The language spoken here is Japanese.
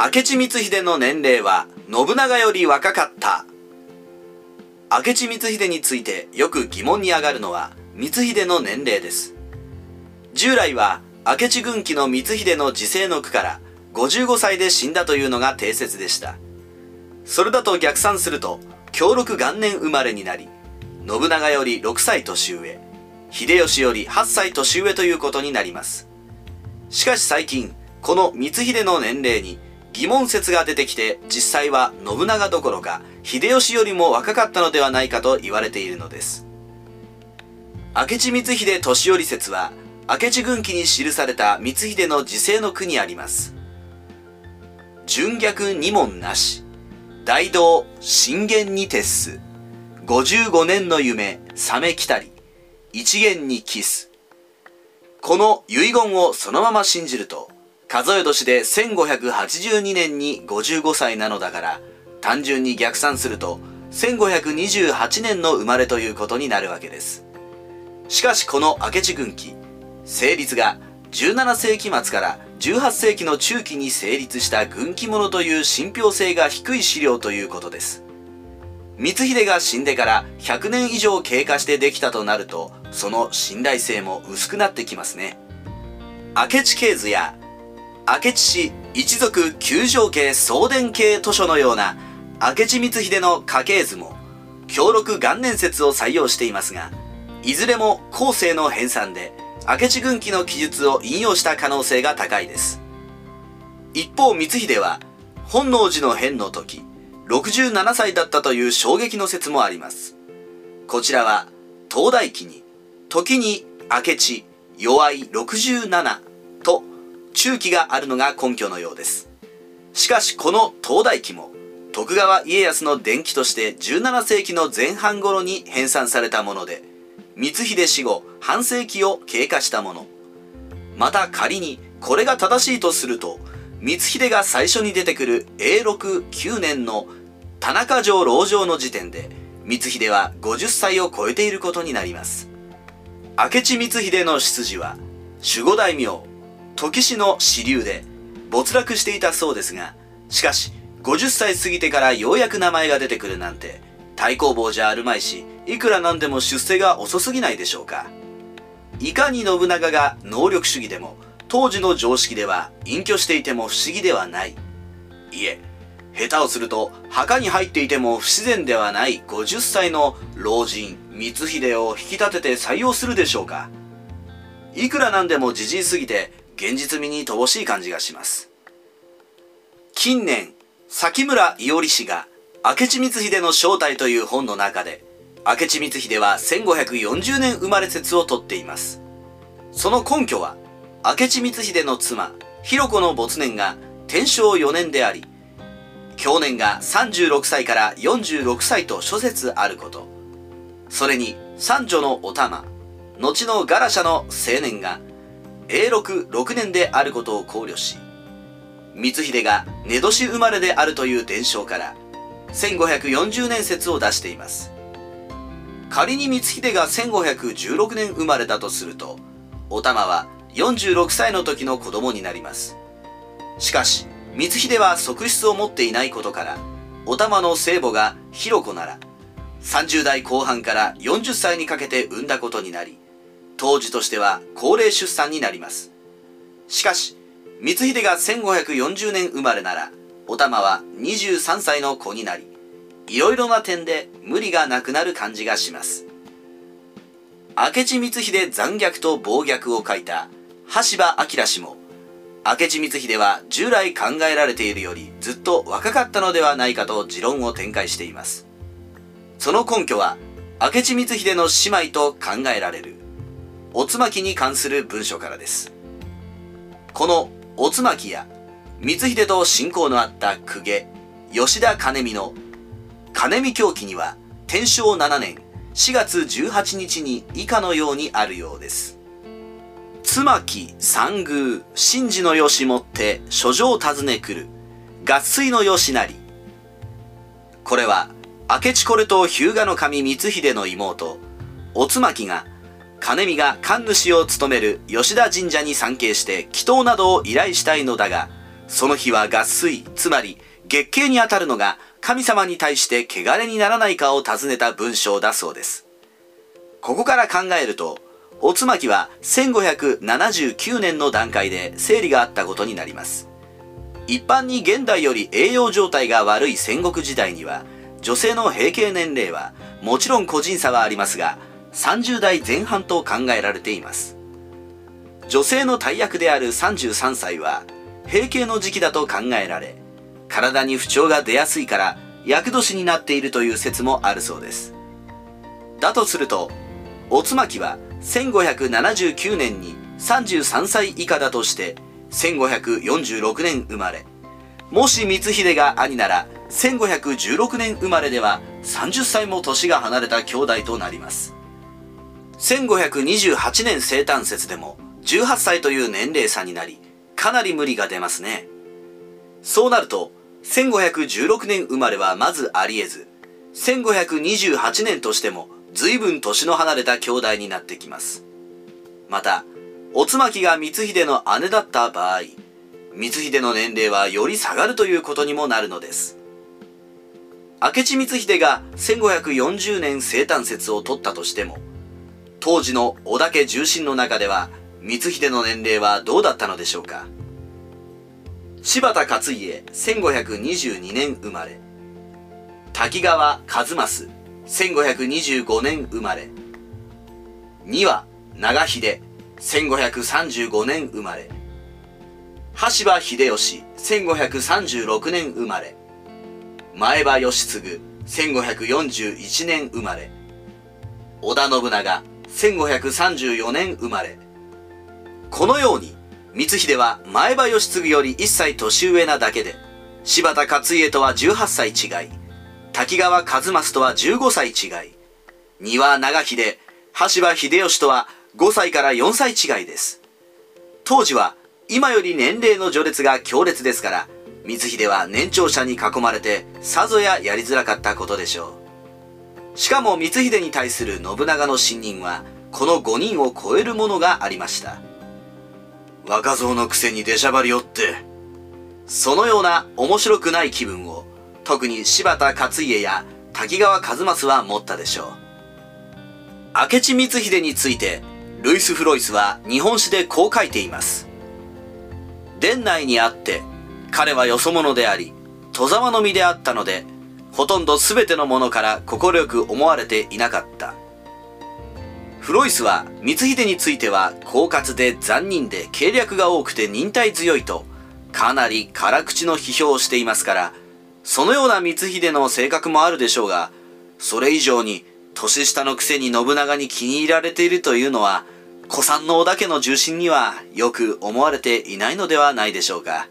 明智光秀の年齢は信長より若かった。明智光秀についてよく疑問に上がるのは光秀の年齢です。従来は明智軍記の光秀の時世の句から55歳で死んだというのが定説でした。それだと逆算すると強禄元年生まれになり信長より6歳年上秀吉より8歳年上ということになります。しかし最近この光秀の年齢に疑問説が出てきて実際は信長どころか秀吉よりも若かったのではないかと言われているのです。明智光秀年寄説は明智軍記に記された光秀の時世の句にあります。純逆二問なし大道信玄に徹す。55年の夢覚めきたり。一元にキスこの遺言をそのまま信じると数え年で1582年に55歳なのだから単純に逆算すると1528年の生まれということになるわけです。しかしこの明智軍記成立が17世紀末から18世紀の中期に成立した軍記物という信憑性が低い資料ということです。光秀が死んでから100年以上経過してできたとなるとその信頼性も薄くなってきますね。明智系図や明智氏一族九条家送電系図書のような明智光秀の家系図も強禄元年説を採用していますがいずれも後世の編纂で明智軍記の記述を引用した可能性が高いです。一方光秀は本能寺の変の時67歳だったという衝撃の説もあります。こちらは東大記に時に明智弱い67中期があるのが根拠のようです。しかしこの東大記も徳川家康の伝記として17世紀の前半頃に編纂されたもので光秀死後半世紀を経過したもの。また仮にこれが正しいとすると光秀が最初に出てくる永禄9年の田中城籠城の時点で光秀は50歳を超えていることになります。明智光秀の出自は守護大名時氏の支流で没落していたそうですが、しかし50歳過ぎてからようやく名前が出てくるなんて、太公望じゃあるまいし、いくらなんでも出世が遅すぎないでしょうか。いかに信長が能力主義でも、当時の常識では隠居していても不思議ではない。いえ、下手をすると墓に入っていても不自然ではない50歳の老人光秀を引き立てて採用するでしょうか。いくらなんでもじじいすぎて現実味に乏しい感じがします。近年崎村伊織氏が明智光秀の正体という本の中で明智光秀は1540年生まれ説をとっています。その根拠は明智光秀の妻弘子の没年が天正4年であり去年が36歳から46歳と諸説あること。それに三女のお玉後のガラシャの青年が永禄6年であることを考慮し光秀が根年生まれであるという伝承から1540年説を出しています。仮に光秀が1516年生まれだとするとお玉は46歳の時の子供になります。しかし光秀は側室を持っていないことからお玉の聖母が弘子なら30代後半から40歳にかけて産んだことになり当時としては高齢出産になります。しかし、光秀が1540年生まれなら、お玉は23歳の子になり、いろいろな点で無理がなくなる感じがします。明智光秀残虐と暴虐を書いた橋場明氏も、明智光秀は従来考えられているよりずっと若かったのではないかと持論を展開しています。その根拠は、明智光秀の姉妹と考えられるおつまきに関する文書からです。このおつまきや光秀と親交のあった公家、吉田兼美の金見狂気には天正7年4月18日に以下のようにあるようです。妻木三宮神事のよしもって書状尋ね来る合水のよしなり。これは明智これと日向の神光秀の妹、おつまきが金見が神主を務める吉田神社に参詣して祈祷などを依頼したいのだが、その日は合水つまり月経にあたるのが神様に対して汚れにならないかを尋ねた文章だそうです。ここから考えるとおつまきは1579年の段階で生理があったことになります。一般に現代より栄養状態が悪い戦国時代には女性の閉経年齢はもちろん個人差はありますが30代前半と考えられています。女性の大役である33歳は閉経の時期だと考えられ体に不調が出やすいから厄年になっているという説もあるそうです。だとするとおつまきは1579年に33歳以下だとして1546年生まれ。もし光秀が兄なら1516年生まれでは30歳も年が離れた兄弟となります。1528年生誕説でも18歳という年齢差になりかなり無理が出ますね。そうなると1516年生まれはまずあり得ず1528年としても随分年の離れた兄弟になってきます。またおつまきが光秀の姉だった場合光秀の年齢はより下がるということにもなるのです。明智光秀が1540年生誕説を取ったとしても当時の織田家重臣の中では光秀の年齢はどうだったのでしょうか？柴田勝家1522年生まれ。滝川一益1525年生まれ。2は長秀1535年生まれ。羽柴秀吉1536年生まれ。前歯義継1541年生まれ。織田信長1534年生まれ。このように光秀は前歯義継より1歳年上なだけで柴田勝家とは18歳違い滝川一益とは15歳違い丹羽長秀羽柴秀吉とは5歳から4歳違いです。当時は今より年齢の序列が強烈ですから光秀は年長者に囲まれてさぞややりづらかったことでしょう。しかも光秀に対する信長の信任はこの5人を超えるものがありました。若造のくせに出しゃばりおってそのような面白くない気分を特に柴田勝家や滝川一益は持ったでしょう。明智光秀についてルイス・フロイスは日本史でこう書いています。殿内にあって彼はよそ者であり戸沢の身であったのでほとんど全てのものから快く思われていなかったフロイスは光秀については狡猾で残忍で計略が多くて忍耐強いとかなり辛口の批評をしていますからそのような光秀の性格もあるでしょうがそれ以上に年下のくせに信長に気に入られているというのは古参の織田家の重臣にはよく思われていないのではないでしょうか。